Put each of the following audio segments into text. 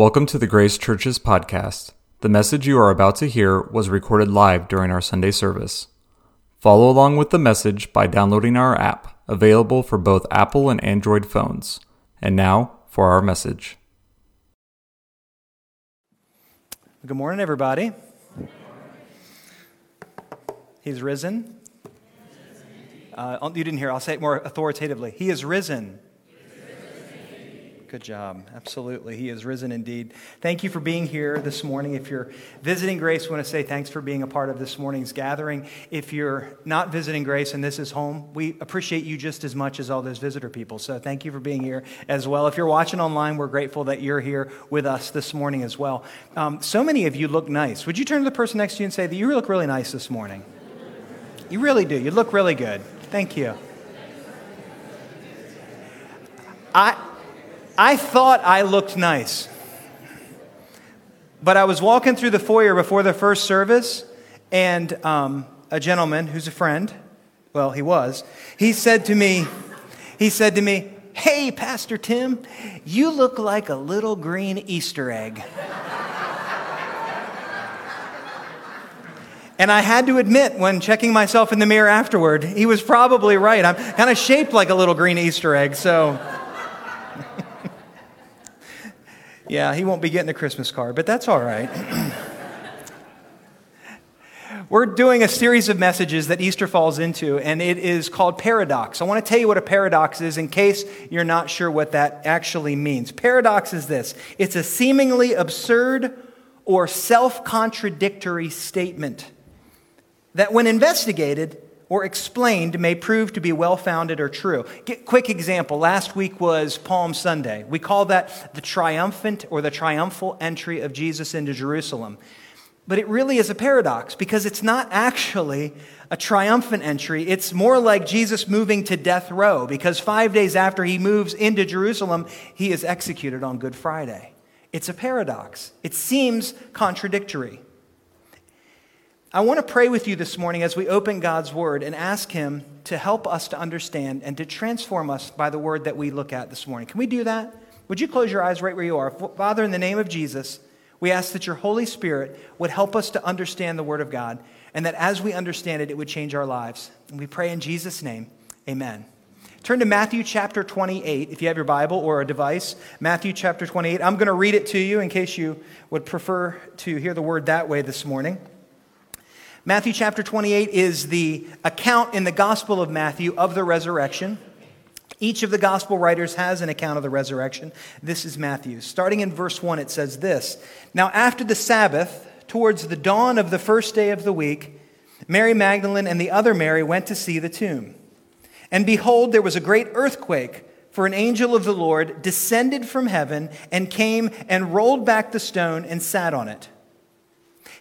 Welcome to the Grace Church's podcast. The message you are about to hear was recorded live during our Sunday service. Follow along with the message by downloading our app, available for both Apple and Android phones. And now for our message. Good morning, everybody. He's risen. Uh, you didn't hear, I'll say it more authoritatively. He is risen. Good job. Absolutely. He is risen indeed. Thank you for being here this morning. If you're visiting Grace, want to say thanks for being a part of this morning's gathering. If you're not visiting Grace and this is home, we appreciate you just as much as all those visitor people. So thank you for being here as well. If you're watching online, we're grateful that you're here with us this morning as well. Um, so many of you look nice. Would you turn to the person next to you and say that you look really nice this morning? You really do. You look really good. Thank you. I. I thought I looked nice. But I was walking through the foyer before the first service, and um, a gentleman who's a friend, well, he was, he said to me, he said to me, Hey, Pastor Tim, you look like a little green Easter egg. And I had to admit, when checking myself in the mirror afterward, he was probably right. I'm kind of shaped like a little green Easter egg, so. Yeah, he won't be getting a Christmas card, but that's all right. We're doing a series of messages that Easter falls into, and it is called paradox. I want to tell you what a paradox is in case you're not sure what that actually means. Paradox is this it's a seemingly absurd or self contradictory statement that, when investigated, or explained may prove to be well founded or true. Get, quick example last week was Palm Sunday. We call that the triumphant or the triumphal entry of Jesus into Jerusalem. But it really is a paradox because it's not actually a triumphant entry. It's more like Jesus moving to death row because five days after he moves into Jerusalem, he is executed on Good Friday. It's a paradox. It seems contradictory. I want to pray with you this morning as we open God's Word and ask Him to help us to understand and to transform us by the Word that we look at this morning. Can we do that? Would you close your eyes right where you are? Father, in the name of Jesus, we ask that your Holy Spirit would help us to understand the Word of God and that as we understand it, it would change our lives. And we pray in Jesus' name, amen. Turn to Matthew chapter 28, if you have your Bible or a device. Matthew chapter 28. I'm going to read it to you in case you would prefer to hear the word that way this morning. Matthew chapter 28 is the account in the Gospel of Matthew of the resurrection. Each of the gospel writers has an account of the resurrection. This is Matthew. Starting in verse 1, it says this Now, after the Sabbath, towards the dawn of the first day of the week, Mary Magdalene and the other Mary went to see the tomb. And behold, there was a great earthquake, for an angel of the Lord descended from heaven and came and rolled back the stone and sat on it.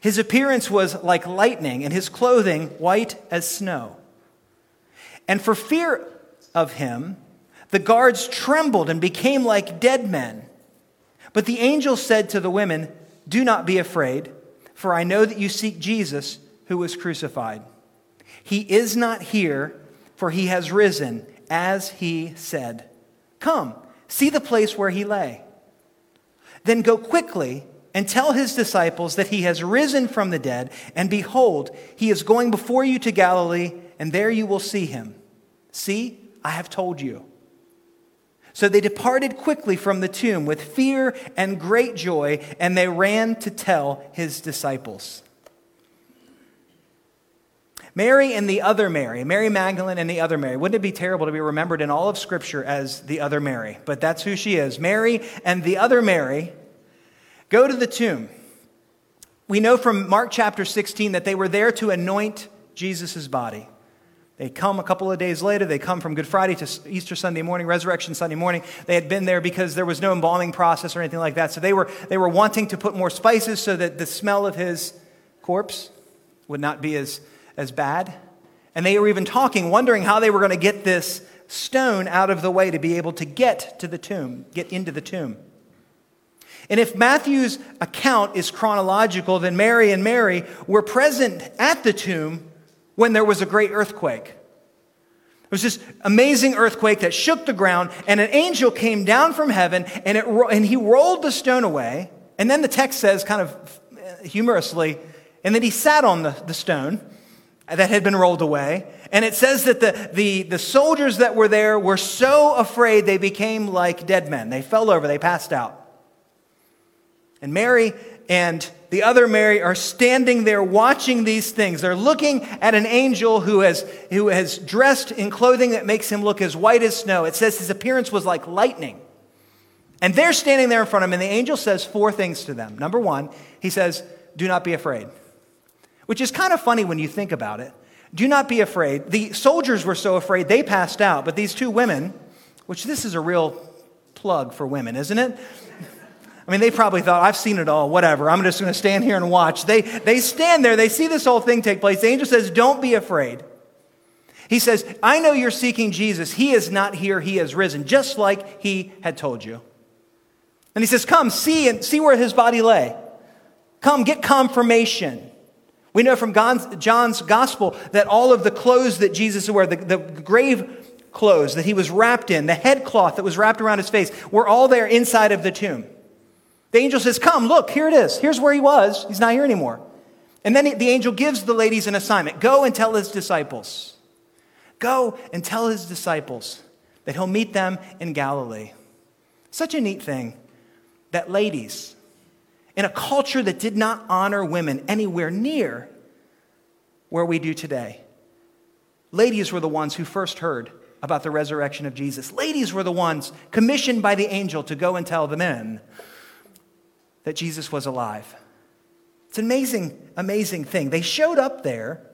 His appearance was like lightning, and his clothing white as snow. And for fear of him, the guards trembled and became like dead men. But the angel said to the women, Do not be afraid, for I know that you seek Jesus who was crucified. He is not here, for he has risen, as he said. Come, see the place where he lay. Then go quickly and tell his disciples that he has risen from the dead, and behold, he is going before you to Galilee, and there you will see him. See, I have told you. So they departed quickly from the tomb with fear and great joy, and they ran to tell his disciples. Mary and the other Mary, Mary Magdalene and the other Mary. Wouldn't it be terrible to be remembered in all of Scripture as the other Mary? But that's who she is. Mary and the other Mary Go to the tomb. We know from Mark chapter 16 that they were there to anoint Jesus' body. They come a couple of days later. They come from Good Friday to Easter Sunday morning, Resurrection Sunday morning. They had been there because there was no embalming process or anything like that. So they were, they were wanting to put more spices so that the smell of his corpse would not be as, as bad. And they were even talking, wondering how they were going to get this stone out of the way to be able to get to the tomb, get into the tomb. And if Matthew's account is chronological, then Mary and Mary were present at the tomb when there was a great earthquake. It was this amazing earthquake that shook the ground, and an angel came down from heaven, and, it, and he rolled the stone away. And then the text says, kind of uh, humorously, and then he sat on the, the stone that had been rolled away. And it says that the, the, the soldiers that were there were so afraid they became like dead men. They fell over, they passed out. And Mary and the other Mary are standing there watching these things. They're looking at an angel who has, who has dressed in clothing that makes him look as white as snow. It says his appearance was like lightning. And they're standing there in front of him, and the angel says four things to them. Number one, he says, Do not be afraid, which is kind of funny when you think about it. Do not be afraid. The soldiers were so afraid they passed out, but these two women, which this is a real plug for women, isn't it? I mean, they probably thought, I've seen it all, whatever. I'm just going to stand here and watch. They, they stand there, they see this whole thing take place. The angel says, Don't be afraid. He says, I know you're seeking Jesus. He is not here, he has risen, just like he had told you. And he says, Come, see and see where his body lay. Come, get confirmation. We know from John's gospel that all of the clothes that Jesus wore, the, the grave clothes that he was wrapped in, the headcloth that was wrapped around his face, were all there inside of the tomb. The angel says, Come, look, here it is. Here's where he was. He's not here anymore. And then the angel gives the ladies an assignment go and tell his disciples. Go and tell his disciples that he'll meet them in Galilee. Such a neat thing that ladies, in a culture that did not honor women anywhere near where we do today, ladies were the ones who first heard about the resurrection of Jesus. Ladies were the ones commissioned by the angel to go and tell the men that Jesus was alive. It's an amazing, amazing thing. They showed up there,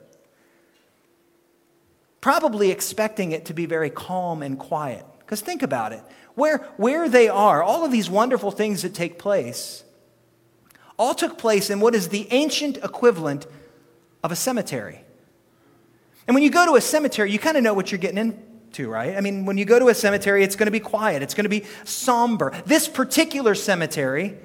probably expecting it to be very calm and quiet. Because think about it where, where they are, all of these wonderful things that take place, all took place in what is the ancient equivalent of a cemetery. And when you go to a cemetery, you kind of know what you're getting into, right? I mean, when you go to a cemetery, it's going to be quiet, it's going to be somber. This particular cemetery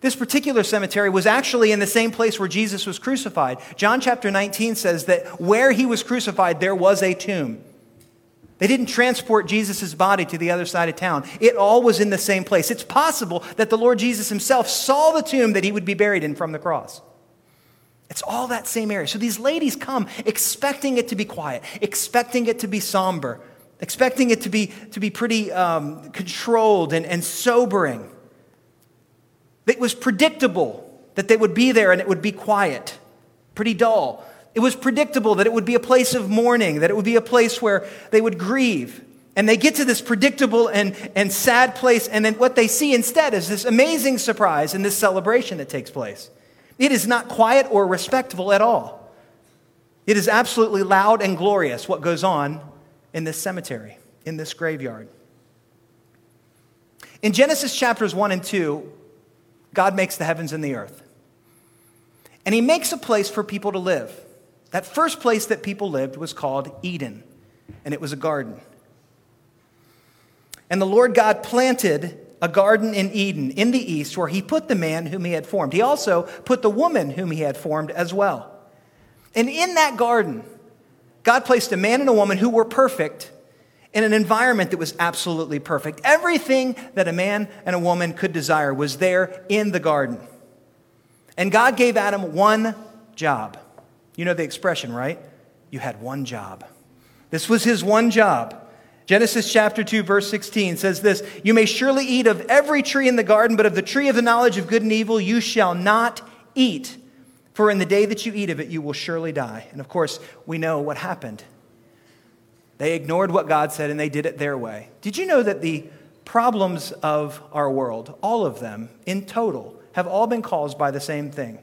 this particular cemetery was actually in the same place where Jesus was crucified. John chapter 19 says that where he was crucified, there was a tomb. They didn't transport Jesus' body to the other side of town. It all was in the same place. It's possible that the Lord Jesus himself saw the tomb that he would be buried in from the cross. It's all that same area. So these ladies come expecting it to be quiet, expecting it to be somber, expecting it to be, to be pretty um, controlled and, and sobering. It was predictable that they would be there and it would be quiet, pretty dull. It was predictable that it would be a place of mourning, that it would be a place where they would grieve. And they get to this predictable and, and sad place, and then what they see instead is this amazing surprise and this celebration that takes place. It is not quiet or respectful at all. It is absolutely loud and glorious what goes on in this cemetery, in this graveyard. In Genesis chapters 1 and 2, God makes the heavens and the earth. And he makes a place for people to live. That first place that people lived was called Eden, and it was a garden. And the Lord God planted a garden in Eden in the east where he put the man whom he had formed. He also put the woman whom he had formed as well. And in that garden, God placed a man and a woman who were perfect in an environment that was absolutely perfect. Everything that a man and a woman could desire was there in the garden. And God gave Adam one job. You know the expression, right? You had one job. This was his one job. Genesis chapter 2, verse 16 says this You may surely eat of every tree in the garden, but of the tree of the knowledge of good and evil you shall not eat. For in the day that you eat of it, you will surely die. And of course, we know what happened. They ignored what God said and they did it their way. Did you know that the problems of our world, all of them in total, have all been caused by the same thing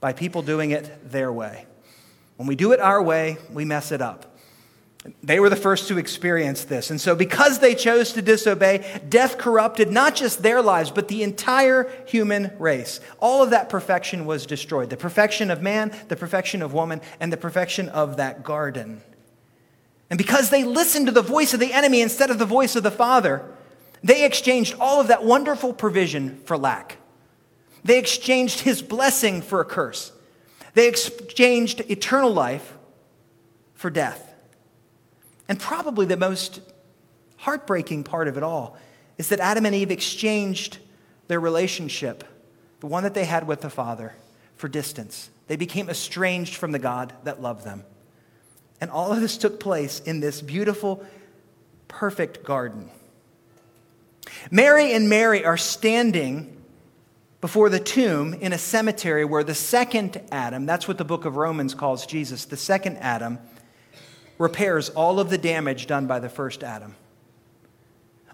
by people doing it their way? When we do it our way, we mess it up. They were the first to experience this. And so, because they chose to disobey, death corrupted not just their lives, but the entire human race. All of that perfection was destroyed the perfection of man, the perfection of woman, and the perfection of that garden. And because they listened to the voice of the enemy instead of the voice of the Father, they exchanged all of that wonderful provision for lack. They exchanged his blessing for a curse. They exchanged eternal life for death. And probably the most heartbreaking part of it all is that Adam and Eve exchanged their relationship, the one that they had with the Father, for distance. They became estranged from the God that loved them. And all of this took place in this beautiful, perfect garden. Mary and Mary are standing before the tomb in a cemetery where the second Adam, that's what the book of Romans calls Jesus, the second Adam, repairs all of the damage done by the first Adam.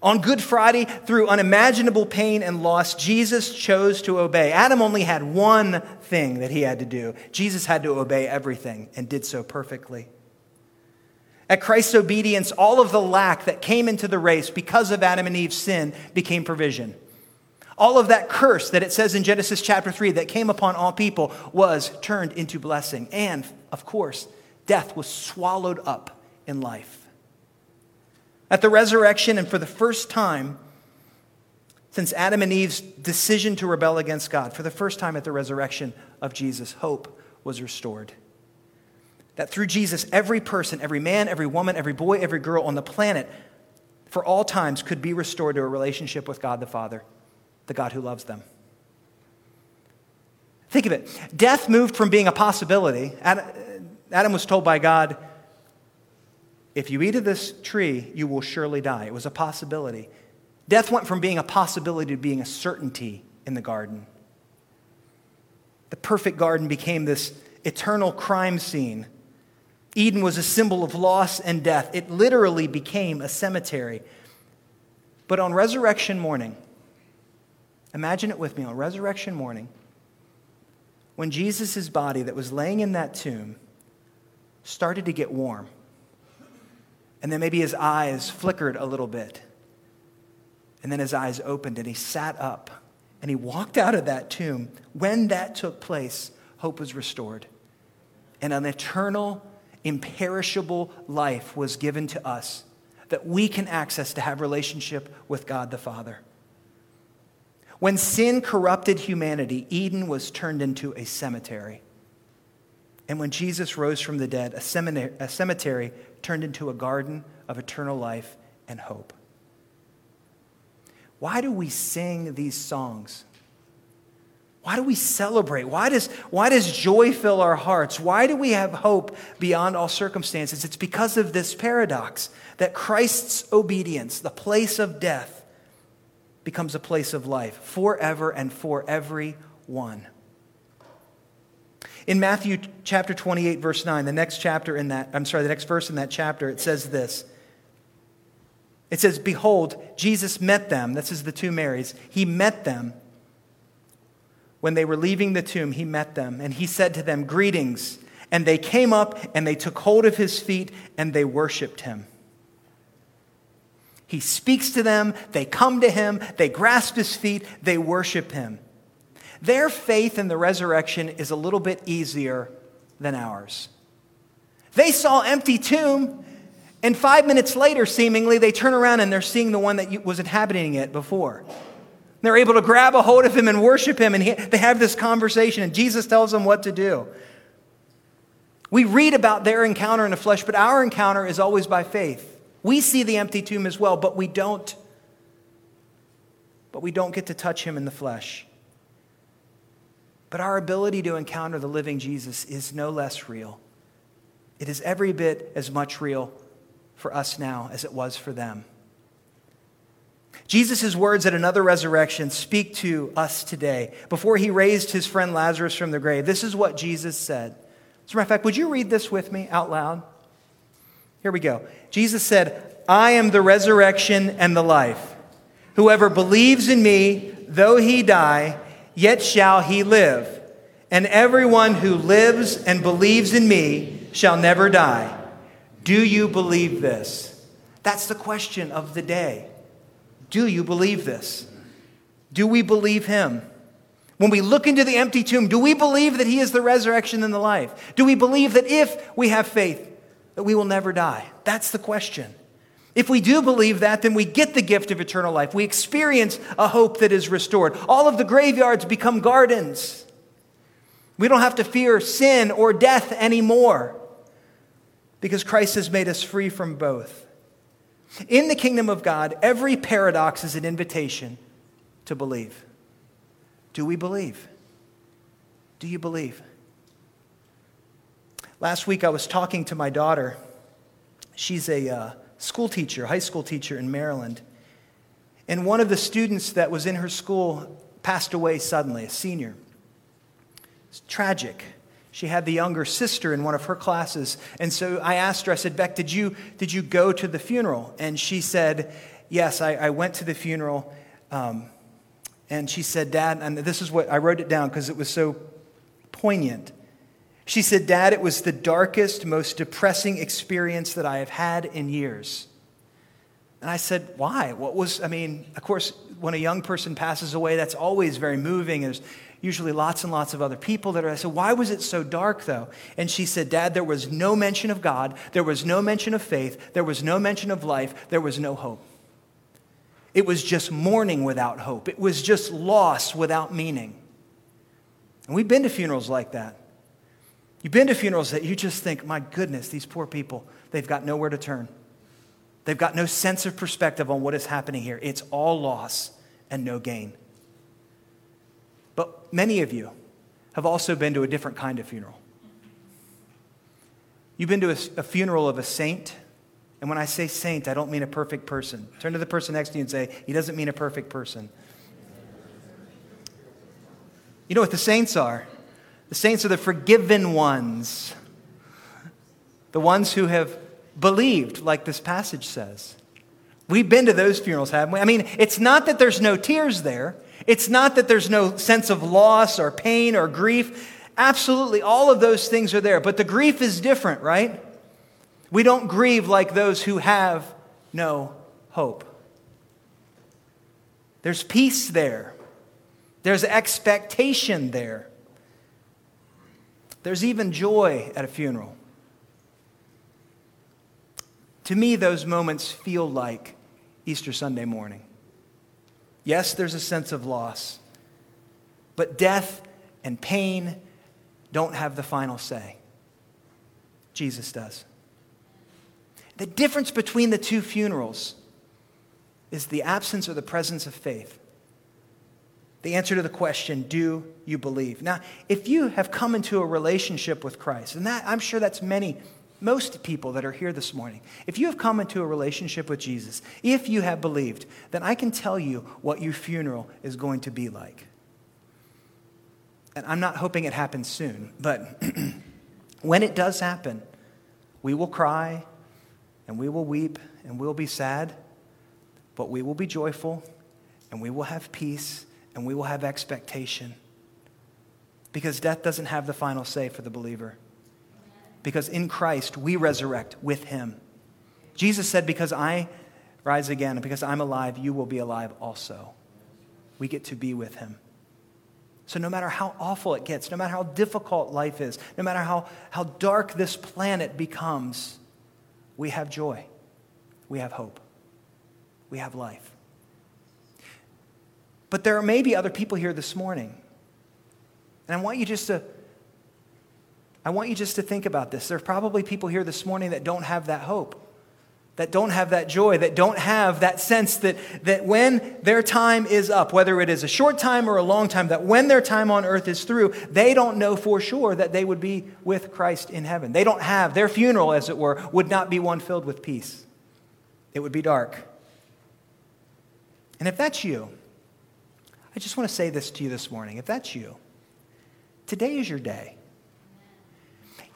On Good Friday, through unimaginable pain and loss, Jesus chose to obey. Adam only had one thing that he had to do. Jesus had to obey everything and did so perfectly. At Christ's obedience, all of the lack that came into the race because of Adam and Eve's sin became provision. All of that curse that it says in Genesis chapter 3 that came upon all people was turned into blessing. And, of course, death was swallowed up in life. At the resurrection, and for the first time since Adam and Eve's decision to rebel against God, for the first time at the resurrection of Jesus, hope was restored. That through Jesus, every person, every man, every woman, every boy, every girl on the planet, for all times, could be restored to a relationship with God the Father, the God who loves them. Think of it. Death moved from being a possibility. Adam was told by God, if you eat of this tree, you will surely die. It was a possibility. Death went from being a possibility to being a certainty in the garden. The perfect garden became this eternal crime scene Eden was a symbol of loss and death. It literally became a cemetery. But on resurrection morning, imagine it with me on resurrection morning, when Jesus' body that was laying in that tomb started to get warm, and then maybe his eyes flickered a little bit, and then his eyes opened and he sat up and he walked out of that tomb. When that took place, hope was restored. And an eternal imperishable life was given to us that we can access to have relationship with God the Father. When sin corrupted humanity, Eden was turned into a cemetery. And when Jesus rose from the dead, a cemetery, a cemetery turned into a garden of eternal life and hope. Why do we sing these songs? Why do we celebrate? Why does, why does joy fill our hearts? Why do we have hope beyond all circumstances? It's because of this paradox that Christ's obedience, the place of death, becomes a place of life forever and for every one. In Matthew chapter 28, verse 9, the next chapter in that, I'm sorry, the next verse in that chapter, it says this. It says, Behold, Jesus met them. This is the two Marys. He met them when they were leaving the tomb, he met them and he said to them, Greetings. And they came up and they took hold of his feet and they worshiped him. He speaks to them, they come to him, they grasp his feet, they worship him. Their faith in the resurrection is a little bit easier than ours. They saw empty tomb, and five minutes later, seemingly, they turn around and they're seeing the one that was inhabiting it before. They're able to grab a hold of him and worship him, and he, they have this conversation, and Jesus tells them what to do. We read about their encounter in the flesh, but our encounter is always by faith. We see the empty tomb as well, but we don't. But we don't get to touch him in the flesh. But our ability to encounter the living Jesus is no less real. It is every bit as much real for us now as it was for them. Jesus' words at another resurrection speak to us today. Before he raised his friend Lazarus from the grave, this is what Jesus said. As a matter of fact, would you read this with me out loud? Here we go. Jesus said, I am the resurrection and the life. Whoever believes in me, though he die, yet shall he live. And everyone who lives and believes in me shall never die. Do you believe this? That's the question of the day. Do you believe this? Do we believe him? When we look into the empty tomb, do we believe that he is the resurrection and the life? Do we believe that if we have faith, that we will never die? That's the question. If we do believe that, then we get the gift of eternal life. We experience a hope that is restored. All of the graveyards become gardens. We don't have to fear sin or death anymore because Christ has made us free from both. In the kingdom of God, every paradox is an invitation to believe. Do we believe? Do you believe? Last week I was talking to my daughter. She's a uh, school teacher, high school teacher in Maryland. And one of the students that was in her school passed away suddenly, a senior. It's tragic. She had the younger sister in one of her classes. And so I asked her, I said, Beck, did you, did you go to the funeral? And she said, Yes, I, I went to the funeral. Um, and she said, Dad, and this is what I wrote it down because it was so poignant. She said, Dad, it was the darkest, most depressing experience that I have had in years. And I said, Why? What was, I mean, of course, when a young person passes away, that's always very moving. There's usually lots and lots of other people that are. I said, Why was it so dark, though? And she said, Dad, there was no mention of God, there was no mention of faith, there was no mention of life, there was no hope. It was just mourning without hope, it was just loss without meaning. And we've been to funerals like that. You've been to funerals that you just think, my goodness, these poor people, they've got nowhere to turn. They've got no sense of perspective on what is happening here. It's all loss and no gain. Many of you have also been to a different kind of funeral. You've been to a, a, funeral of a saint. And when I say saint, I don't mean a perfect person. Turn to the person next to you and say, he doesn't mean a perfect person. You know what the saints are? The saints are the forgiven ones, the ones who have believed, like this passage says. We've been to those funerals, haven't we? I mean, it's not that there's no tears there, it's not that there's no sense of loss or pain or grief. Absolutely, all of those things are there, but the grief is different, right? We don't grieve like those who have no hope. There's peace there. There's expectation there. There's even joy at a funeral. To me, those moments feel like Easter Sunday morning. Yes, there's a sense of loss, but death and pain don't have the final say. Jesus does. The difference between the two funerals is the absence or the presence of faith the answer to the question, do you believe? Now, if you have come into a relationship with Christ, and that, I'm sure that's many, most people that are here this morning, if you have come into a relationship with Jesus, if you have believed, then I can tell you what your funeral is going to be like. And I'm not hoping it happens soon, but when it does happen, we will cry and we will weep and we'll be sad, but we will be joyful and we will have peace and we will have expectation. Because death doesn't have the final say for the believer. Because in Christ, we resurrect with him. Jesus said, Because I rise again, because I'm alive, you will be alive also. We get to be with him. So, no matter how awful it gets, no matter how difficult life is, no matter how, how dark this planet becomes, we have joy. We have hope. We have life. But there may be other people here this morning. And I want you just to I want you just to think about this. There are probably people here this morning that don't have that hope, that don't have that joy, that don't have that sense that, that when their time is up, whether it is a short time or a long time, that when their time on earth is through, they don't know for sure that they would be with Christ in heaven. They don't have, their funeral, as it were, would not be one filled with peace. It would be dark. And if that's you, I just want to say this to you this morning. If that's you, today is your day.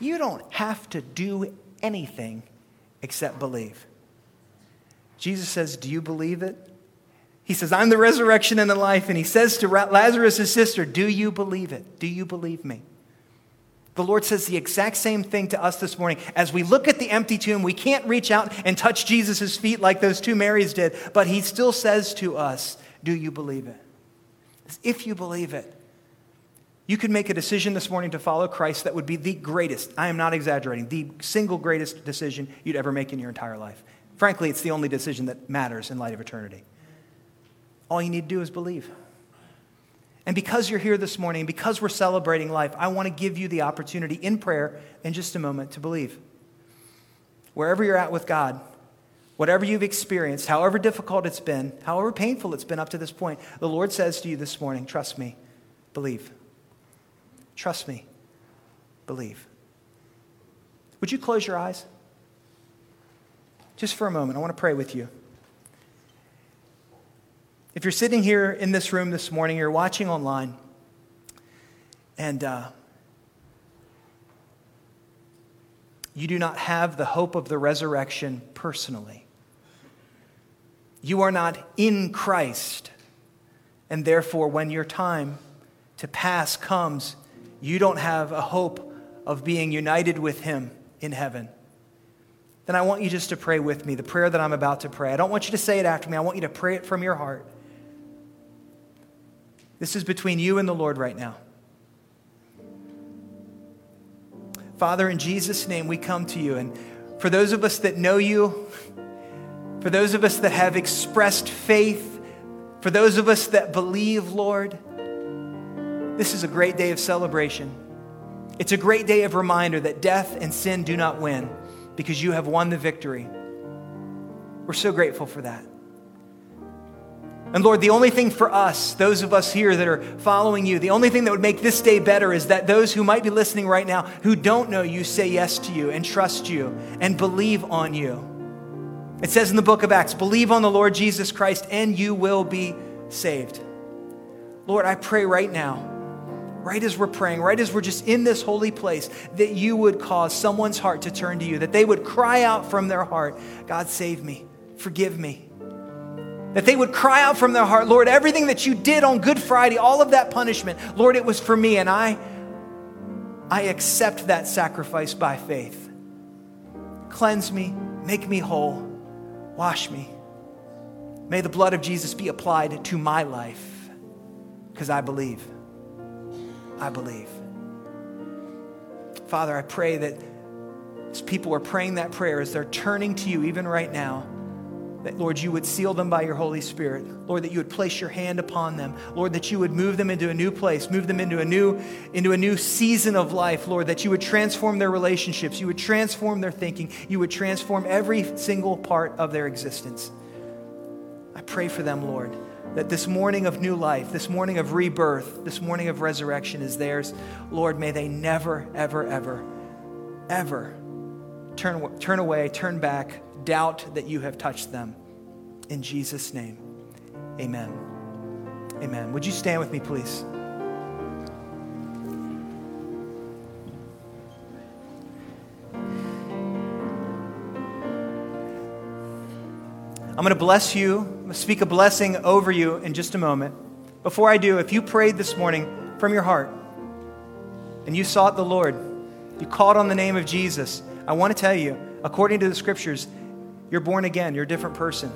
You don't have to do anything except believe. Jesus says, Do you believe it? He says, I'm the resurrection and the life. And he says to Lazarus' sister, Do you believe it? Do you believe me? The Lord says the exact same thing to us this morning. As we look at the empty tomb, we can't reach out and touch Jesus' feet like those two Marys did, but he still says to us, Do you believe it? if you believe it. You could make a decision this morning to follow Christ that would be the greatest, I am not exaggerating, the single greatest decision you'd ever make in your entire life. Frankly, it's the only decision that matters in light of eternity. All you need to do is believe. And because you're here this morning, because we're celebrating life, I want to give you the opportunity in prayer in just a moment to believe. wherever you're at with God, whatever you've experienced, however difficult it's been, however painful it's been up to this point, the Lord says to you this morning, trust me, believe. Trust me, believe. Would you close your eyes? Just for a moment, I want to pray with you. If you're sitting here in this room this morning, you're watching online, and uh, you do not have the hope of the resurrection personally, you are not in Christ, and therefore, when your time to pass comes, you don't have a hope of being united with Him in heaven. Then I want you just to pray with me the prayer that I'm about to pray. I don't want you to say it after me, I want you to pray it from your heart. This is between you and the Lord right now. Father, in Jesus' name, we come to you. And for those of us that know you, for those of us that have expressed faith, for those of us that believe, Lord, this is a great day of celebration. It's a great day of reminder that death and sin do not win because you have won the victory. We're so grateful for that. And Lord, the only thing for us, those of us here that are following you, the only thing that would make this day better is that those who might be listening right now who don't know you say yes to you and trust you and believe on you. It says in the book of Acts, believe on the Lord Jesus Christ and you will be saved. Lord, I pray right now, right as we're praying, right as we're just in this holy place, that you would cause someone's heart to turn to you, that they would cry out from their heart, God, save me, forgive me. That they would cry out from their heart, Lord, everything that you did on Good Friday, all of that punishment, Lord, it was for me, and I, I accept that sacrifice by faith. Cleanse me, make me whole, wash me. May the blood of Jesus be applied to my life, because I believe. I believe. Father, I pray that as people are praying that prayer, as they're turning to you even right now, that, Lord, you would seal them by your Holy Spirit. Lord, that you would place your hand upon them. Lord, that you would move them into a new place, move them into a new, into a new season of life. Lord, that you would transform their relationships. You would transform their thinking. You would transform every single part of their existence. I pray for them, Lord, that this morning of new life, this morning of rebirth, this morning of resurrection is theirs. Lord, may they never, ever, ever, ever turn, turn away, turn back, doubt that you have touched them. In Jesus' name, amen. Amen. Would you stand with me, please? I'm going to bless you. I'm speak a blessing over you in just a moment. Before I do, if you prayed this morning from your heart and you sought the Lord, you called on the name of Jesus, I want to tell you, according to the scriptures, you're born again. You're a different person.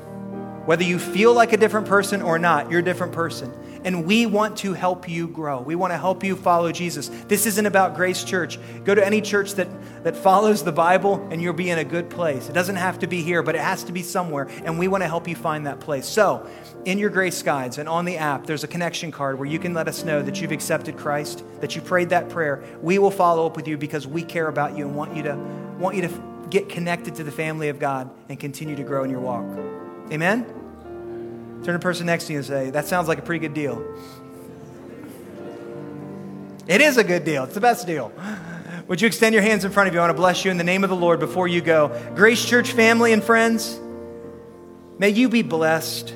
Whether you feel like a different person or not, you're a different person. And we want to help you grow. We want to help you follow Jesus. This isn't about Grace Church. Go to any church that, that follows the Bible and you'll be in a good place. It doesn't have to be here, but it has to be somewhere. And we want to help you find that place. So, in your Grace Guides and on the app, there's a connection card where you can let us know that you've accepted Christ, that you prayed that prayer. We will follow up with you because we care about you and want you to, want you to get connected to the family of God and continue to grow in your walk. Amen? Turn to the person next to you and say, That sounds like a pretty good deal. It is a good deal. It's the best deal. Would you extend your hands in front of you? I want to bless you in the name of the Lord before you go. Grace Church family and friends, may you be blessed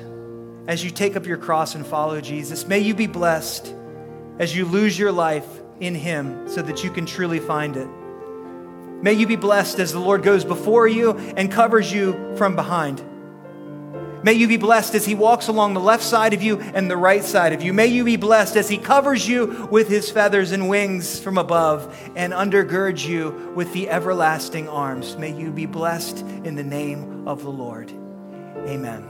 as you take up your cross and follow Jesus. May you be blessed as you lose your life in Him so that you can truly find it. May you be blessed as the Lord goes before you and covers you from behind. May you be blessed as He walks along the left side of you and the right side of you. May you be blessed as He covers you with His feathers and wings from above and undergirds you with the everlasting arms. May you be blessed in the name of the Lord. Amen.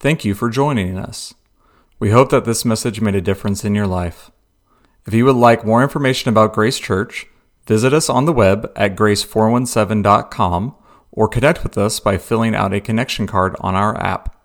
Thank you for joining us. We hope that this message made a difference in your life. If you would like more information about Grace Church, visit us on the web at grace417.com or connect with us by filling out a connection card on our app.